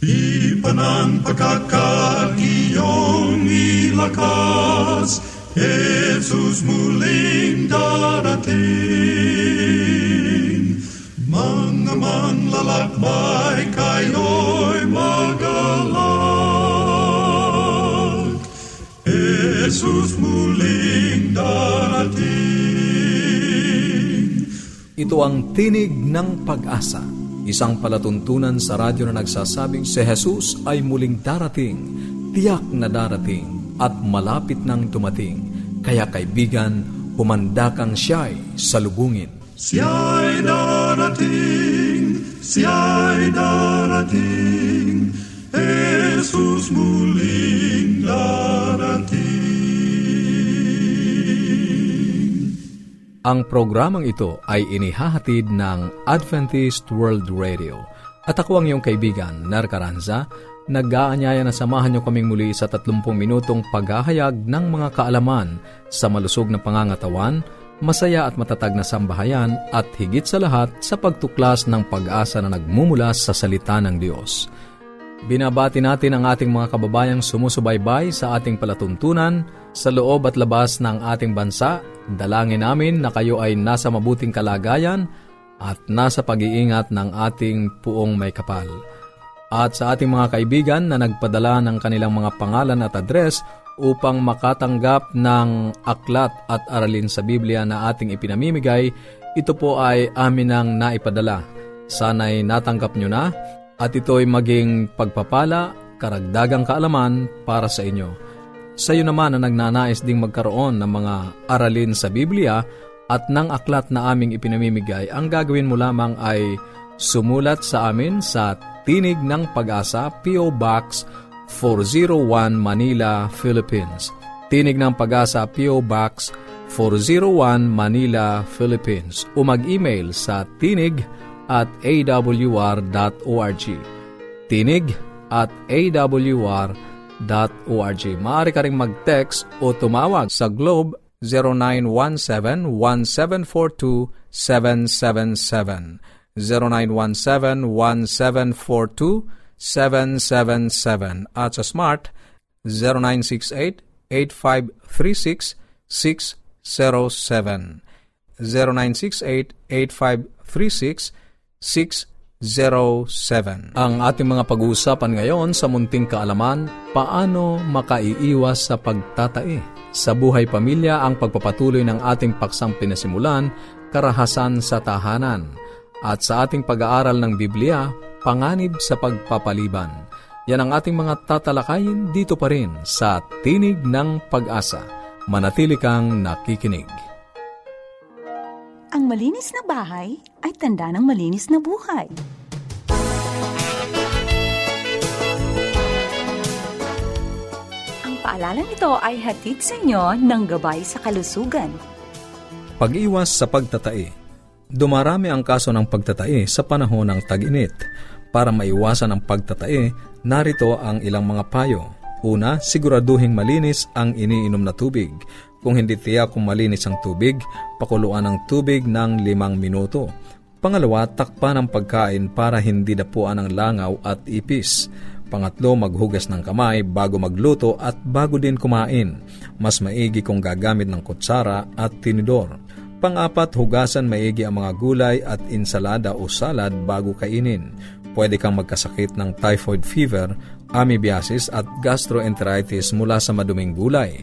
Di pa ng pagkakagiyong ilakas, Jesus muling darating. Mga manlalakbay kayo'y magalang. Jesus muling darating. Ito ang tinig ng pag-asa Isang palatuntunan sa radyo na nagsasabing si Jesus ay muling darating, tiyak na darating, at malapit nang dumating. Kaya kaibigan, humanda kang siya'y salubungin. Siya'y darating, siya'y darating, Jesus muling darating. Ang programang ito ay inihahatid ng Adventist World Radio. At ako ang iyong kaibigan, Ner Caranza, nag-aanyaya na samahan niyo kaming muli sa 30 minutong paghahayag ng mga kaalaman sa malusog na pangangatawan, masaya at matatag na sambahayan at higit sa lahat sa pagtuklas ng pag-asa na nagmumula sa salita ng Diyos. Binabati natin ang ating mga kababayang sumusubaybay sa ating palatuntunan sa loob at labas ng ating bansa. Dalangin namin na kayo ay nasa mabuting kalagayan at nasa pag-iingat ng ating puong may kapal. At sa ating mga kaibigan na nagpadala ng kanilang mga pangalan at address upang makatanggap ng aklat at aralin sa Biblia na ating ipinamimigay, ito po ay amin ang naipadala. Sana'y natanggap nyo na at ito'y maging pagpapala, karagdagang kaalaman para sa inyo. Sa iyo naman na nagnanais ding magkaroon ng mga aralin sa Biblia at ng aklat na aming ipinamimigay, ang gagawin mo lamang ay sumulat sa amin sa Tinig ng Pag-asa, P.O. Box 401 Manila, Philippines. Tinig ng Pag-asa, P.O. Box 401 Manila, Philippines. O mag-email sa tinig at awr.org. Tinig at awr.org. Maaari ka rin mag-text o tumawag sa Globe 0917-1742-777. 0917-1742-777 at sa Smart 0968-8536-607. 0968-8536 607. Ang ating mga pag-uusapan ngayon sa munting kaalaman, paano makaiiwas sa pagtatae? Sa buhay pamilya ang pagpapatuloy ng ating paksang pinasimulan, karahasan sa tahanan. At sa ating pag-aaral ng Biblia, panganib sa pagpapaliban. Yan ang ating mga tatalakayin dito pa rin sa Tinig ng Pag-asa. Manatili kang nakikinig. Ang malinis na bahay ay tanda ng malinis na buhay. Ang paalalan nito ay hatid sa inyo ng Gabay sa Kalusugan. Pag-iwas sa pagtatae Dumarami ang kaso ng pagtatae sa panahon ng tag-init. Para maiwasan ang pagtatae, narito ang ilang mga payo. Una, siguraduhing malinis ang iniinom na tubig. Kung hindi tiyak kung malinis ang tubig, pakuluan ang tubig ng limang minuto. Pangalawa, takpan ang pagkain para hindi dapuan ang langaw at ipis. Pangatlo, maghugas ng kamay bago magluto at bago din kumain. Mas maigi kung gagamit ng kutsara at tinidor. Pangapat, hugasan maigi ang mga gulay at insalada o salad bago kainin. Pwede kang magkasakit ng typhoid fever, amoebiasis at gastroenteritis mula sa maduming gulay.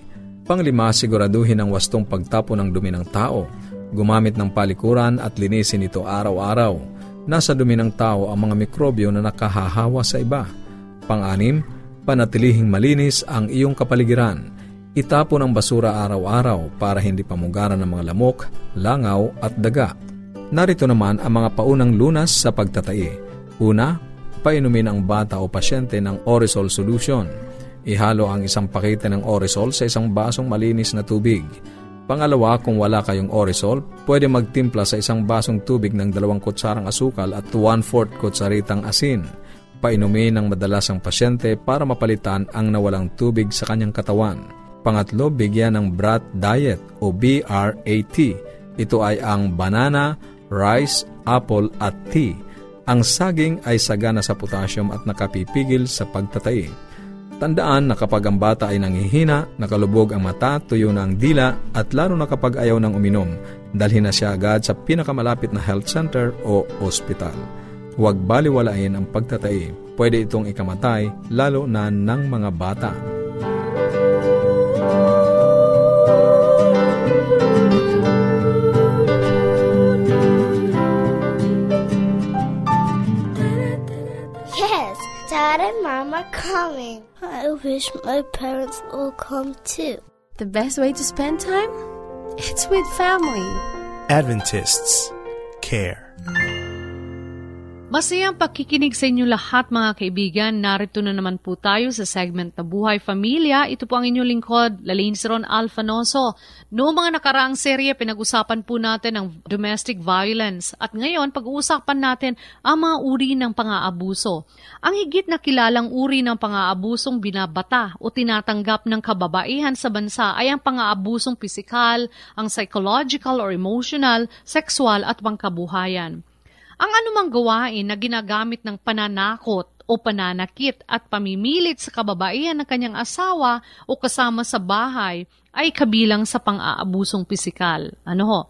Panglima, siguraduhin ang wastong pagtapo ng dumi ng tao. Gumamit ng palikuran at linisin ito araw-araw. Nasa dumi ng tao ang mga mikrobyo na nakahahawa sa iba. Panganim, panatilihing malinis ang iyong kapaligiran. Itapon ang basura araw-araw para hindi pamugaran ng mga lamok, langaw at daga. Narito naman ang mga paunang lunas sa pagtatai. Una, painumin ang bata o pasyente ng Orisol solution Ihalo ang isang pakete ng Orisol sa isang basong malinis na tubig. Pangalawa, kung wala kayong Orisol, pwede magtimpla sa isang basong tubig ng dalawang kutsarang asukal at 1-4 kutsaritang asin. Painumin ng madalas ang pasyente para mapalitan ang nawalang tubig sa kanyang katawan. Pangatlo, bigyan ng Brat Diet o BRAT. Ito ay ang banana, rice, apple at tea Ang saging ay sagana sa potassium at nakapipigil sa pagtatai. Tandaan na kapag ang bata ay nanghihina, nakalubog ang mata, tuyo na ang dila, at lalo na kapag ayaw ng uminom, dalhin na siya agad sa pinakamalapit na health center o ospital. Huwag baliwalain ang pagtatai. Pwede itong ikamatay, lalo na ng mga bata. Yes, Dad and Mom are coming. I wish my parents will come too. The best way to spend time? It's with family. Adventists care. Masayang pakikinig sa inyo lahat mga kaibigan. Narito na naman po tayo sa segment na Buhay Pamilya. Ito po ang inyong lingkod, Lalaine Ron Alfanoso. Noong mga nakaraang serye, pinag-usapan po natin ang domestic violence. At ngayon, pag-uusapan natin ang mga uri ng pang-aabuso. Ang higit na kilalang uri ng pang-aabusong binabata o tinatanggap ng kababaihan sa bansa ay ang pang-aabusong pisikal, ang psychological or emotional, sexual at pangkabuhayan. Ang anumang gawain na ginagamit ng pananakot o pananakit at pamimilit sa kababaihan ng kanyang asawa o kasama sa bahay ay kabilang sa pang-aabusong pisikal. Ano ho?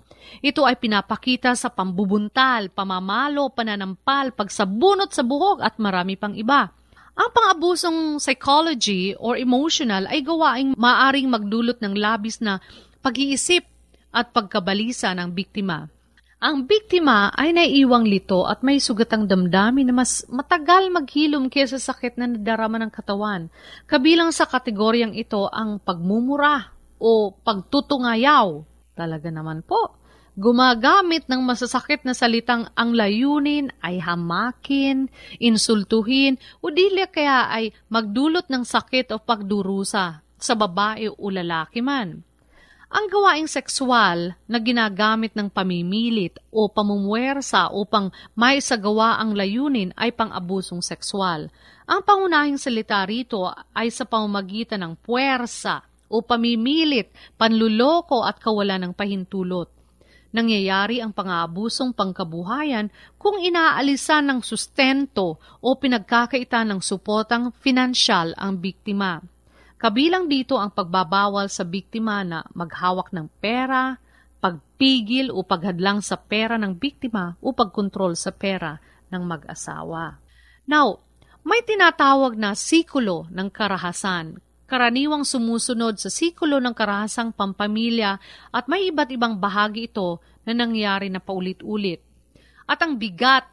Ito ay pinapakita sa pambubuntal, pamamalo, pananampal, pagsabunot sa buhok at marami pang iba. Ang pang-abusong psychology or emotional ay gawaing maaring magdulot ng labis na pag-iisip at pagkabalisa ng biktima. Ang biktima ay naiiwang lito at may sugatang damdamin na mas matagal maghilom kaysa sakit na nadarama ng katawan. Kabilang sa kategoryang ito ang pagmumura o pagtutungayaw. Talaga naman po. Gumagamit ng masasakit na salitang ang layunin ay hamakin, insultuhin, o dili kaya ay magdulot ng sakit o pagdurusa sa babae o lalaki man. Ang gawaing sexual na ginagamit ng pamimilit o pamumuwersa upang may sagawa ang layunin ay pang-abusong sexual. Ang pangunahing salita rito ay sa pamamagitan ng puwersa o pamimilit, panluloko at kawalan ng pahintulot. Nangyayari ang pang-aabusong pangkabuhayan kung inaalisan ng sustento o pinagkakaitan ng supotang finansyal ang biktima. Kabilang dito ang pagbabawal sa biktima na maghawak ng pera, pagpigil o paghadlang sa pera ng biktima o pagkontrol sa pera ng mag-asawa. Now, may tinatawag na sikulo ng karahasan. Karaniwang sumusunod sa sikulo ng karahasang pampamilya at may iba't ibang bahagi ito na nangyari na paulit-ulit. At ang bigat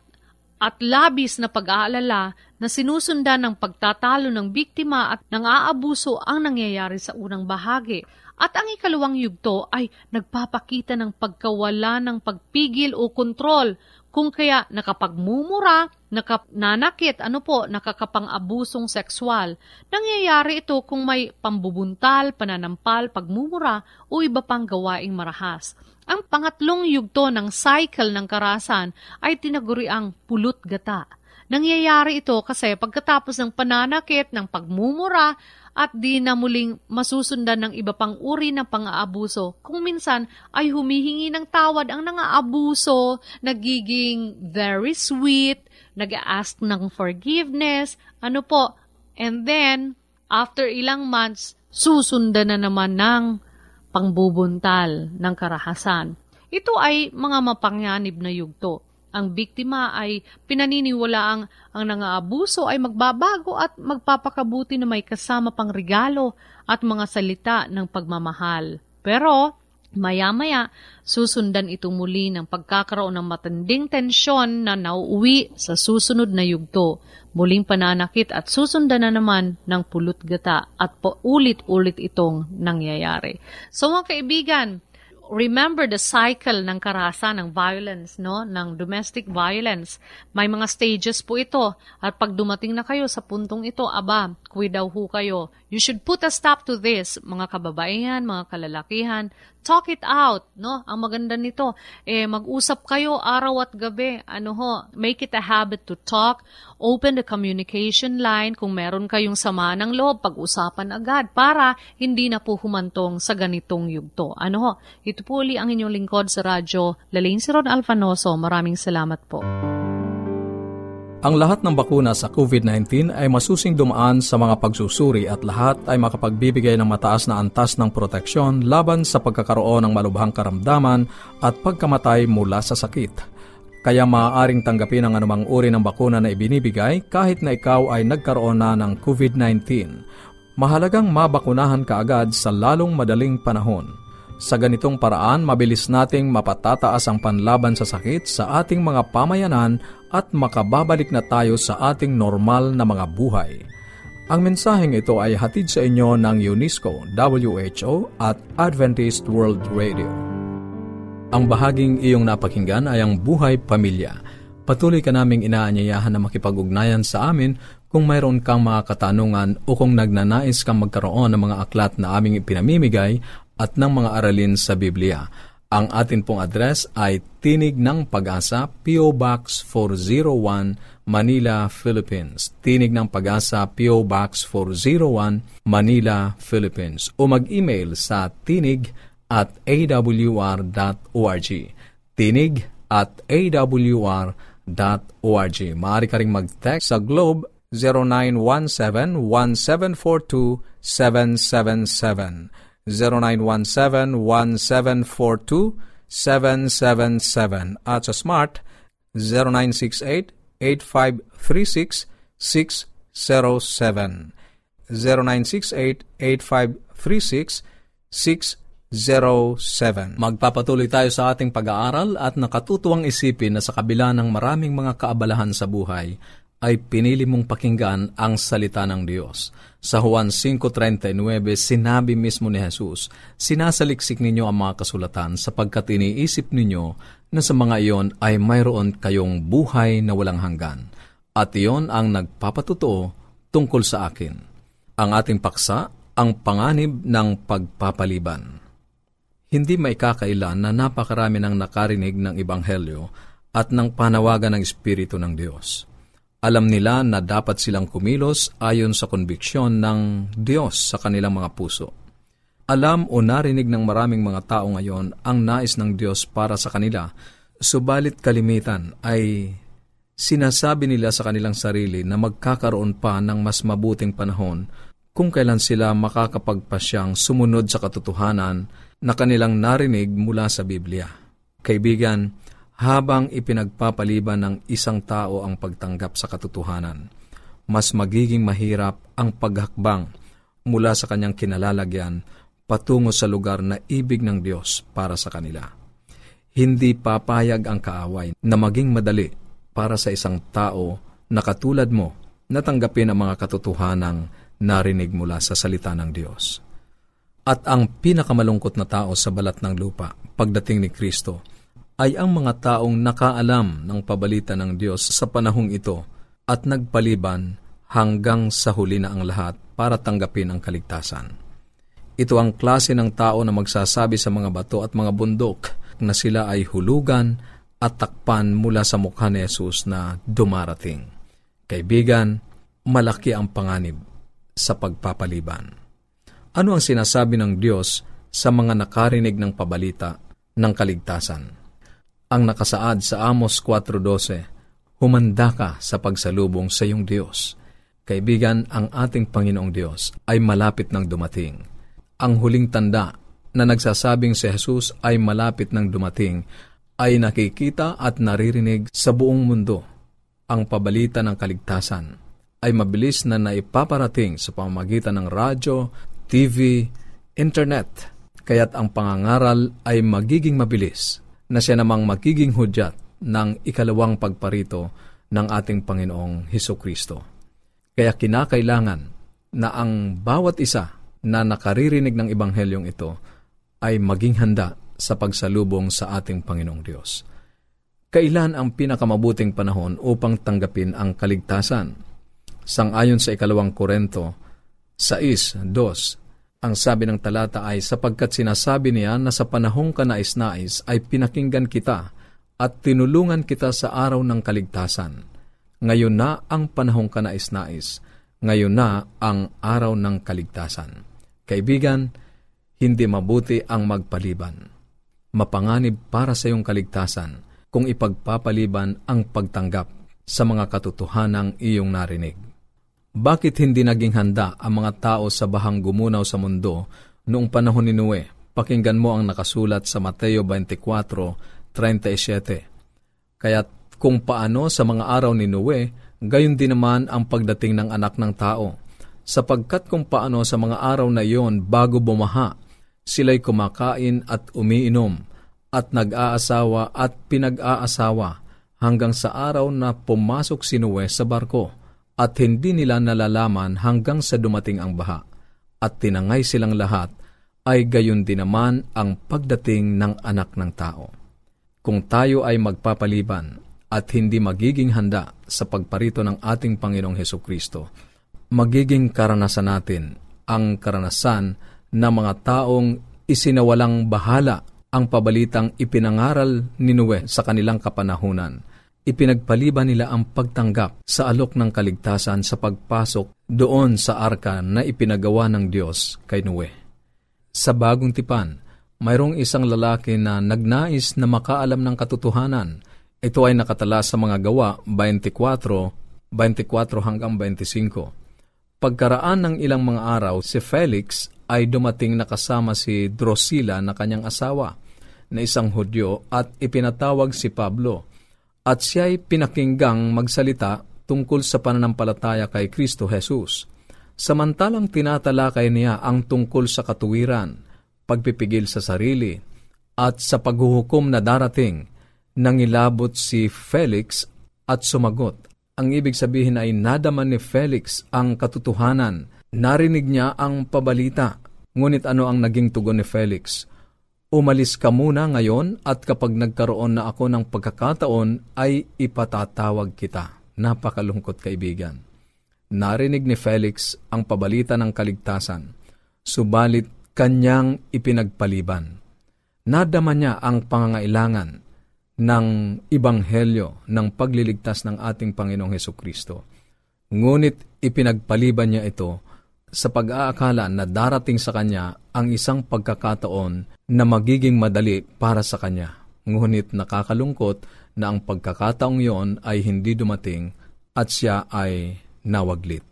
at labis na pag-aalala na sinusundan ng pagtatalo ng biktima at ng aabuso ang nangyayari sa unang bahagi. At ang ikalawang yugto ay nagpapakita ng pagkawala ng pagpigil o kontrol kung kaya nakapagmumura, nakapnanakit, ano po, nakakapang-abusong sexual. Nangyayari ito kung may pambubuntal, pananampal, pagmumura o iba pang gawaing marahas. Ang pangatlong yugto ng cycle ng karasan ay tinaguriang pulot gata. Nangyayari ito kasi pagkatapos ng pananakit, ng pagmumura, at di na muling masusundan ng iba pang uri ng pang-aabuso. Kung minsan ay humihingi ng tawad ang nang-aabuso, nagiging very sweet, nag-ask ng forgiveness, ano po, and then, after ilang months, susundan na naman ng pangbubuntal ng karahasan. Ito ay mga mapangyanib na yugto. Ang biktima ay pinaniniwala ang, ang nangaabuso ay magbabago at magpapakabuti na may kasama pang regalo at mga salita ng pagmamahal. Pero, Maya-maya, susundan ito muli ng pagkakaroon ng matinding tensyon na nauuwi sa susunod na yugto, muling pananakit at susundan na naman ng pulot gata at paulit-ulit itong nangyayari. So mga kaibigan, remember the cycle ng karahasan ng violence, no? ng domestic violence. May mga stages po ito. At pag dumating na kayo sa puntong ito, aba, kuidaw ho kayo. You should put a stop to this, mga kababaihan, mga kalalakihan. Talk it out, no? Ang maganda nito, eh, mag-usap kayo araw at gabi. Ano ho, make it a habit to talk. Open the communication line. Kung meron kayong sama ng loob, pag-usapan agad para hindi na po humantong sa ganitong yugto. Ano ho, ito po uli ang inyong lingkod sa radyo. Lalain si Ron Alfanoso. Maraming salamat po. Ang lahat ng bakuna sa COVID-19 ay masusing dumaan sa mga pagsusuri at lahat ay makapagbibigay ng mataas na antas ng proteksyon laban sa pagkakaroon ng malubhang karamdaman at pagkamatay mula sa sakit. Kaya maaaring tanggapin ang anumang uri ng bakuna na ibinibigay kahit na ikaw ay nagkaroon na ng COVID-19. Mahalagang mabakunahan ka agad sa lalong madaling panahon. Sa ganitong paraan, mabilis nating mapatataas ang panlaban sa sakit sa ating mga pamayanan at makababalik na tayo sa ating normal na mga buhay. Ang mensaheng ito ay hatid sa inyo ng UNESCO, WHO at Adventist World Radio. Ang bahaging iyong napakinggan ay ang buhay pamilya. Patuloy ka naming inaanyayahan na makipag-ugnayan sa amin kung mayroon kang mga katanungan o kung nagnanais kang magkaroon ng mga aklat na aming ipinamimigay at ng mga aralin sa Biblia. Ang atin pong address ay Tinig ng Pag-asa, P.O. Box 401, Manila, Philippines. Tinig ng Pag-asa, P.O. Box 401, Manila, Philippines. O mag-email sa tinig at awr.org. Tinig at awr.org. Maaari ka rin mag-text sa Globe 0917-1742-777. 0917-1742-777 at sa Smart. 0968-8536-607 0968-8536-607 Magpapatuloy tayo sa ating pag-aaral at nakatutuwang isipin na sa kabila ng maraming mga kaabalahan sa buhay, ay pinili mong pakinggan ang salita ng Diyos. Sa Juan 5.39, sinabi mismo ni Jesus, Sinasaliksik ninyo ang mga kasulatan sapagkat iniisip ninyo na sa mga iyon ay mayroon kayong buhay na walang hanggan. At iyon ang nagpapatutuo tungkol sa akin. Ang ating paksa, ang panganib ng pagpapaliban. Hindi maikakailan na napakarami ng nakarinig ng Ibanghelyo at ng panawagan ng Espiritu ng Diyos alam nila na dapat silang kumilos ayon sa konbiksyon ng Diyos sa kanilang mga puso. Alam o narinig ng maraming mga tao ngayon ang nais ng Diyos para sa kanila, subalit kalimitan ay sinasabi nila sa kanilang sarili na magkakaroon pa ng mas mabuting panahon kung kailan sila makakapagpasyang sumunod sa katotohanan na kanilang narinig mula sa Biblia. Kaibigan, habang ipinagpapaliban ng isang tao ang pagtanggap sa katotohanan, mas magiging mahirap ang paghakbang mula sa kanyang kinalalagyan patungo sa lugar na ibig ng Diyos para sa kanila. Hindi papayag ang kaaway na maging madali para sa isang tao na katulad mo natanggapin ang mga katotohanang narinig mula sa salita ng Diyos. At ang pinakamalungkot na tao sa balat ng lupa pagdating ni Kristo ay ang mga taong nakaalam ng pabalita ng Diyos sa panahong ito at nagpaliban hanggang sa huli na ang lahat para tanggapin ang kaligtasan. Ito ang klase ng tao na magsasabi sa mga bato at mga bundok na sila ay hulugan at takpan mula sa mukha ni Jesus na dumarating. Kaibigan, malaki ang panganib sa pagpapaliban. Ano ang sinasabi ng Diyos sa mga nakarinig ng pabalita ng kaligtasan? Ang nakasaad sa Amos 4.12, Humanda ka sa pagsalubong sa iyong Diyos. Kaibigan, ang ating Panginoong Diyos ay malapit ng dumating. Ang huling tanda na nagsasabing si Jesus ay malapit ng dumating ay nakikita at naririnig sa buong mundo. Ang pabalita ng kaligtasan ay mabilis na naipaparating sa pamamagitan ng radyo, TV, internet, kaya't ang pangangaral ay magiging mabilis na siya namang magiging hudyat ng ikalawang pagparito ng ating Panginoong Heso Kristo. Kaya kinakailangan na ang bawat isa na nakaririnig ng Ibanghelyong ito ay maging handa sa pagsalubong sa ating Panginoong Diyos. Kailan ang pinakamabuting panahon upang tanggapin ang kaligtasan? Sangayon sa ikalawang Korento, 6.2, ang sabi ng talata ay sapagkat sinasabi niya na sa panahong kanais-nais ay pinakinggan kita at tinulungan kita sa araw ng kaligtasan. Ngayon na ang panahong kanais-nais. Ngayon na ang araw ng kaligtasan. Kaibigan, hindi mabuti ang magpaliban. Mapanganib para sa iyong kaligtasan kung ipagpapaliban ang pagtanggap sa mga katotohanang iyong narinig. Bakit hindi naging handa ang mga tao sa bahang gumunaw sa mundo noong panahon ni Noe? Pakinggan mo ang nakasulat sa Mateo 24:37. Kaya kung paano sa mga araw ni Noe, gayon din naman ang pagdating ng anak ng tao. Sapagkat kung paano sa mga araw na iyon bago bumaha, sila'y kumakain at umiinom, at nag-aasawa at pinag-aasawa, hanggang sa araw na pumasok si Noe sa barko at hindi nila nalalaman hanggang sa dumating ang baha, at tinangay silang lahat, ay gayon din naman ang pagdating ng anak ng tao. Kung tayo ay magpapaliban at hindi magiging handa sa pagparito ng ating Panginoong Heso Kristo, magiging karanasan natin ang karanasan ng mga taong isinawalang bahala ang pabalitang ipinangaral ni Noe sa kanilang kapanahunan ipinagpaliban nila ang pagtanggap sa alok ng kaligtasan sa pagpasok doon sa arka na ipinagawa ng Diyos kay Noe. Sa bagong tipan, mayroong isang lalaki na nagnais na makaalam ng katotohanan. Ito ay nakatala sa mga gawa 24, 24 hanggang 25. Pagkaraan ng ilang mga araw, si Felix ay dumating na kasama si Drusilla na kanyang asawa na isang Hudyo at ipinatawag si Pablo at siya'y pinakinggang magsalita tungkol sa pananampalataya kay Kristo Jesus. Samantalang tinatalakay niya ang tungkol sa katuwiran, pagpipigil sa sarili, at sa paghuhukom na darating, nangilabot si Felix at sumagot. Ang ibig sabihin ay nadaman ni Felix ang katotohanan. Narinig niya ang pabalita. Ngunit ano ang naging tugon ni Felix? Umalis ka muna ngayon at kapag nagkaroon na ako ng pagkakataon ay ipatatawag kita. Napakalungkot kaibigan. Narinig ni Felix ang pabalita ng kaligtasan, subalit kanyang ipinagpaliban. Nadama niya ang pangangailangan ng ibanghelyo ng pagliligtas ng ating Panginoong Heso Kristo. Ngunit ipinagpaliban niya ito sa pag-aakala na darating sa kanya ang isang pagkakataon na magiging madali para sa kanya. Ngunit nakakalungkot na ang pagkakataong yon ay hindi dumating at siya ay nawaglit.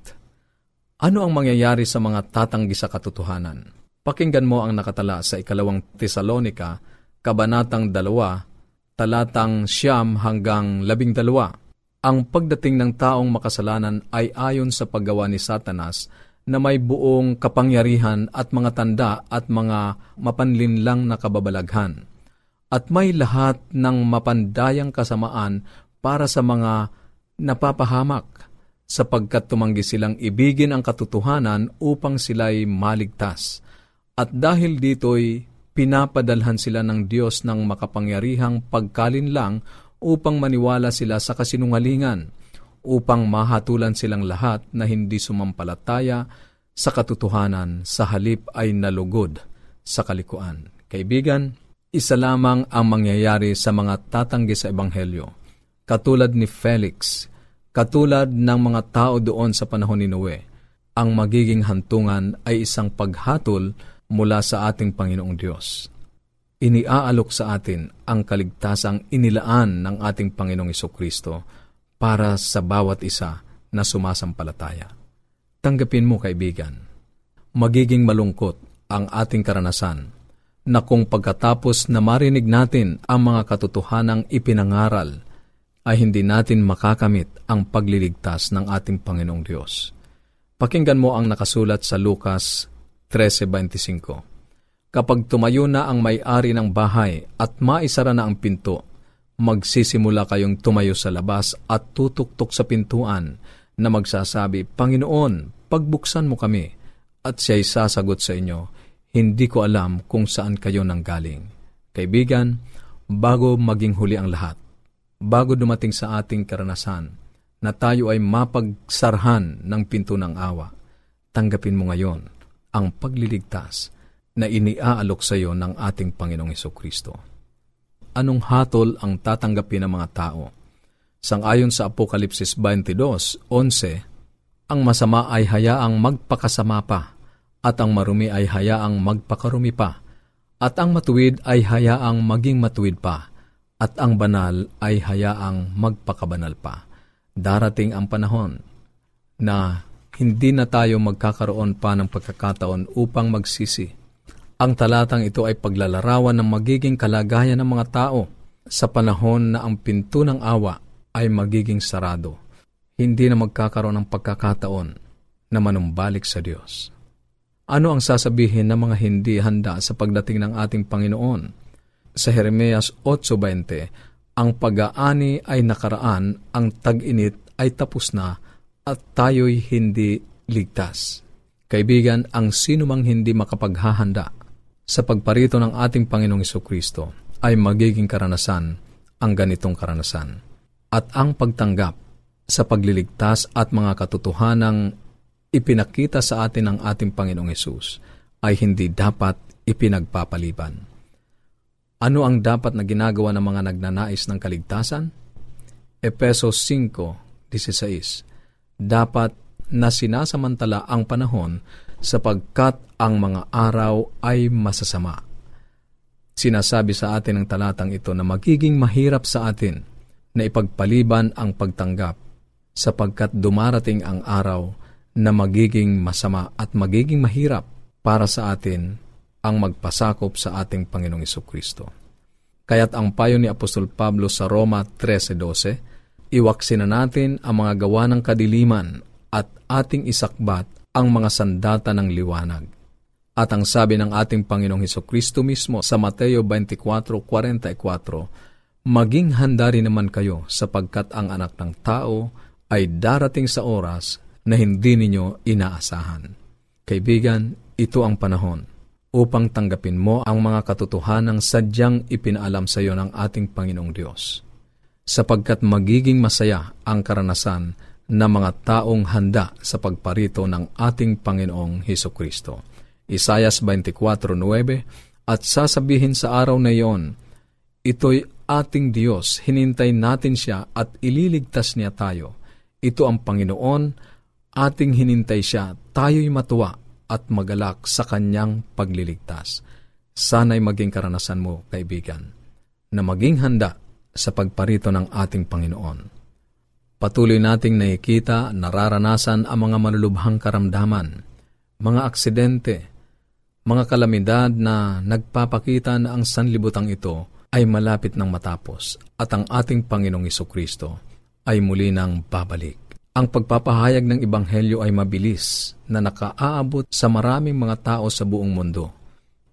Ano ang mangyayari sa mga tatanggi sa katotohanan? Pakinggan mo ang nakatala sa ikalawang Tesalonika, Kabanatang 2, talatang siyam hanggang labing dalawa. Ang pagdating ng taong makasalanan ay ayon sa paggawa ni Satanas na may buong kapangyarihan at mga tanda at mga mapanlinlang na kababalaghan. At may lahat ng mapandayang kasamaan para sa mga napapahamak sapagkat tumanggi silang ibigin ang katotohanan upang sila'y maligtas. At dahil dito'y pinapadalhan sila ng Diyos ng makapangyarihang pagkalinlang upang maniwala sila sa kasinungalingan upang mahatulan silang lahat na hindi sumampalataya sa katotohanan sa halip ay nalugod sa kalikuan. Kaibigan, isa lamang ang mangyayari sa mga tatanggi sa Ebanghelyo. Katulad ni Felix, katulad ng mga tao doon sa panahon ni Noe, ang magiging hantungan ay isang paghatol mula sa ating Panginoong Diyos. Iniaalok sa atin ang kaligtasang inilaan ng ating Panginoong Kristo para sa bawat isa na sumasampalataya. Tanggapin mo, kaibigan, magiging malungkot ang ating karanasan na kung pagkatapos na marinig natin ang mga katotohanang ipinangaral, ay hindi natin makakamit ang pagliligtas ng ating Panginoong Diyos. Pakinggan mo ang nakasulat sa Lucas 13.25. Kapag tumayo na ang may-ari ng bahay at maisara na ang pinto, magsisimula kayong tumayo sa labas at tutuktok sa pintuan na magsasabi, Panginoon, pagbuksan mo kami, at siya'y sasagot sa inyo, hindi ko alam kung saan kayo nanggaling. Kaibigan, bago maging huli ang lahat, bago dumating sa ating karanasan, na tayo ay mapagsarhan ng pinto ng awa, tanggapin mo ngayon ang pagliligtas na iniaalok sa iyo ng ating Panginoong Kristo anong hatol ang tatanggapin ng mga tao. Sangayon sa Apokalipsis 22.11, ang masama ay hayaang magpakasama pa, at ang marumi ay hayaang magpakarumi pa, at ang matuwid ay hayaang maging matuwid pa, at ang banal ay hayaang magpakabanal pa. Darating ang panahon na hindi na tayo magkakaroon pa ng pagkakataon upang magsisi. Ang talatang ito ay paglalarawan ng magiging kalagayan ng mga tao sa panahon na ang pinto ng awa ay magiging sarado. Hindi na magkakaroon ng pagkakataon na manumbalik sa Diyos. Ano ang sasabihin ng mga hindi handa sa pagdating ng ating Panginoon? Sa Jeremias 8.20, ang pag-aani ay nakaraan, ang tag-init ay tapos na, at tayo'y hindi ligtas. Kaibigan, ang sinumang hindi makapaghahanda sa pagparito ng ating Panginoong Kristo ay magiging karanasan ang ganitong karanasan. At ang pagtanggap sa pagliligtas at mga katotohanang ipinakita sa atin ng ating Panginoong Yesus ay hindi dapat ipinagpapaliban. Ano ang dapat na ginagawa ng mga nagnanais ng kaligtasan? Epeso 5.16 dapat na sinasamantala ang panahon sapagkat ang mga araw ay masasama. Sinasabi sa atin ng talatang ito na magiging mahirap sa atin na ipagpaliban ang pagtanggap sapagkat dumarating ang araw na magiging masama at magiging mahirap para sa atin ang magpasakop sa ating Panginoong Kristo. Kaya't ang payo ni Apostol Pablo sa Roma 13.12 Iwaksin na natin ang mga gawa ng kadiliman at ating isakbat ang mga sandata ng liwanag. At ang sabi ng ating Panginoong Heso Kristo mismo sa Mateo 24.44, Maging handa rin naman kayo sapagkat ang anak ng tao ay darating sa oras na hindi ninyo inaasahan. Kaibigan, ito ang panahon upang tanggapin mo ang mga katotohanang sadyang ipinaalam sa iyo ng ating Panginoong Diyos sapagkat magiging masaya ang karanasan ng mga taong handa sa pagparito ng ating Panginoong Heso Kristo. Isayas 24.9 At sasabihin sa araw na iyon, Ito'y ating Diyos, hinintay natin siya at ililigtas niya tayo. Ito ang Panginoon, ating hinintay siya, tayo'y matuwa at magalak sa kanyang pagliligtas. Sana'y maging karanasan mo, kaibigan, na maging handa sa pagparito ng ating Panginoon. Patuloy nating nakikita, nararanasan ang mga malulubhang karamdaman, mga aksidente, mga kalamidad na nagpapakita na ang sanlibutang ito ay malapit ng matapos at ang ating Panginoong Kristo ay muli nang babalik. Ang pagpapahayag ng Ebanghelyo ay mabilis na nakaaabot sa maraming mga tao sa buong mundo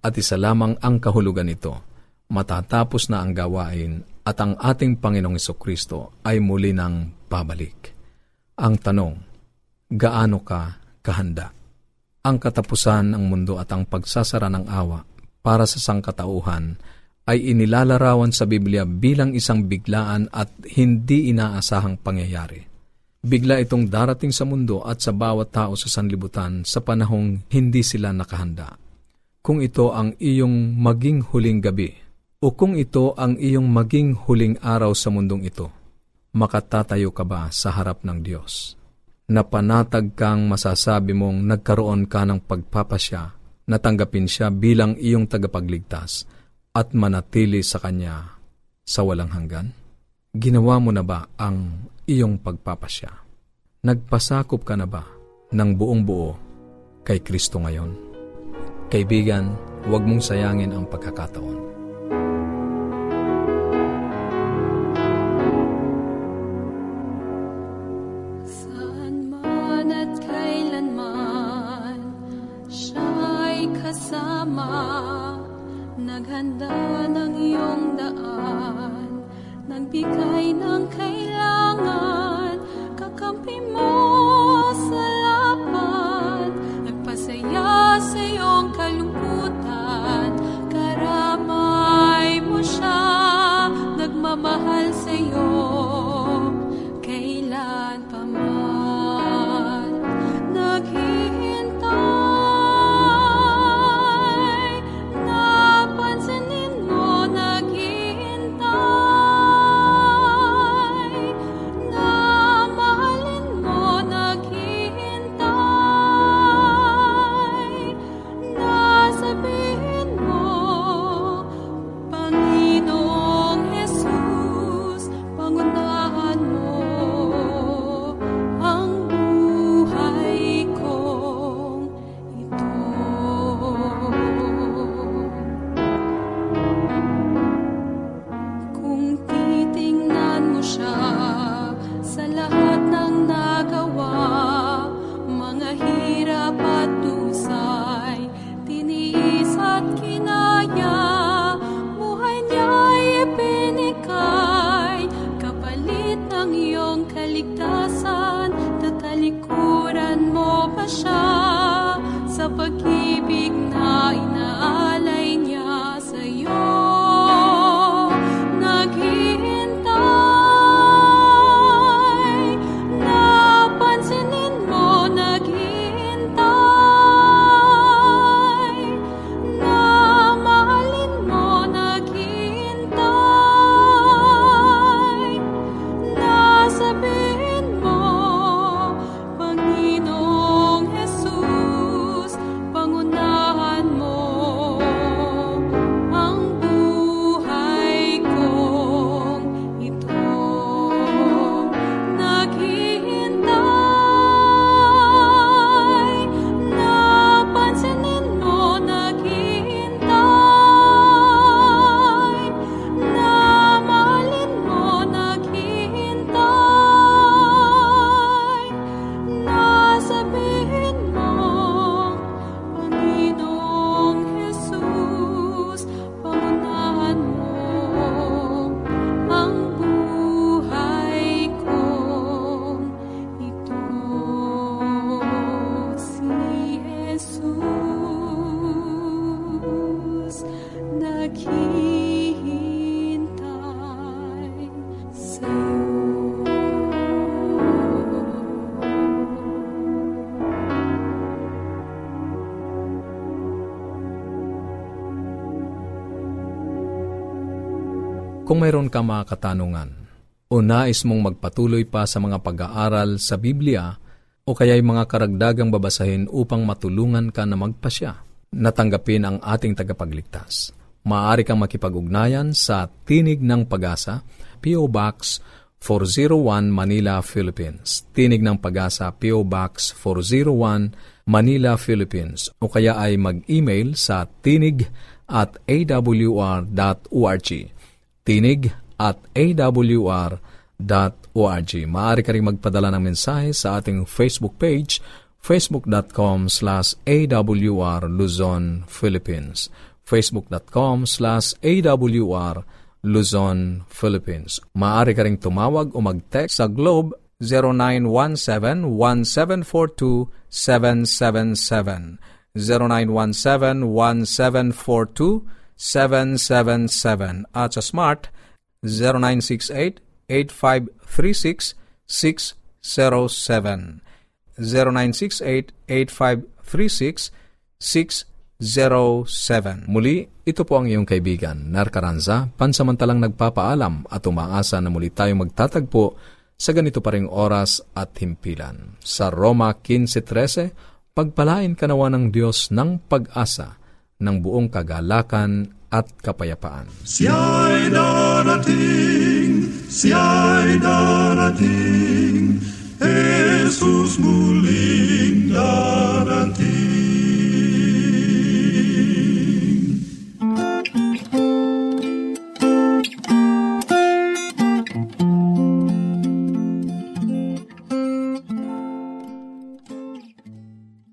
at isa lamang ang kahulugan nito. Matatapos na ang gawain at ang ating Panginoong Kristo ay muli nang babalik. Ang tanong, gaano ka kahanda? Ang katapusan ng mundo at ang pagsasara ng awa para sa sangkatauhan ay inilalarawan sa Biblia bilang isang biglaan at hindi inaasahang pangyayari. Bigla itong darating sa mundo at sa bawat tao sa sanlibutan sa panahong hindi sila nakahanda. Kung ito ang iyong maging huling gabi, o kung ito ang iyong maging huling araw sa mundong ito, makatatayo ka ba sa harap ng Diyos? Napanatag kang masasabi mong nagkaroon ka ng pagpapasya, natanggapin siya bilang iyong tagapagligtas at manatili sa Kanya sa walang hanggan? Ginawa mo na ba ang iyong pagpapasya? Nagpasakop ka na ba ng buong buo kay Kristo ngayon? Kaibigan, huwag mong sayangin ang pagkakataon Kung mayroon ka mga katanungan, o nais mong magpatuloy pa sa mga pag-aaral sa Biblia, o kaya'y mga karagdagang babasahin upang matulungan ka na magpasya, natanggapin ang ating tagapagligtas. Maaari kang makipag-ugnayan sa Tinig ng Pag-asa, P.O. Box 401 Manila, Philippines. Tinig ng Pag-asa, P.O. Box 401 Manila, Philippines. O kaya ay mag-email sa tinig at awr.org. Tinig at awr.org. Maaari ka rin magpadala ng mensahe sa ating Facebook page, facebook.com slash awr Luzon, Philippines facebook.com slash awr Luzon, Philippines. Maaari ka ring tumawag o mag-text sa Globe 0917-1742-777. 0917-1742-777. At sa Smart 0968-8536-607. 0968-8536-607. 0917. Muli, ito po ang iyong kaibigan, Narcaranza, pansamantalang nagpapaalam at umaasa na muli tayong magtatagpo sa ganito pa ring oras at himpilan. Sa Roma 15.13, pagpalain kanawa ng Diyos ng pag-asa ng buong kagalakan at kapayapaan. Siya'y darating, siya'y darating, Jesus muling darating.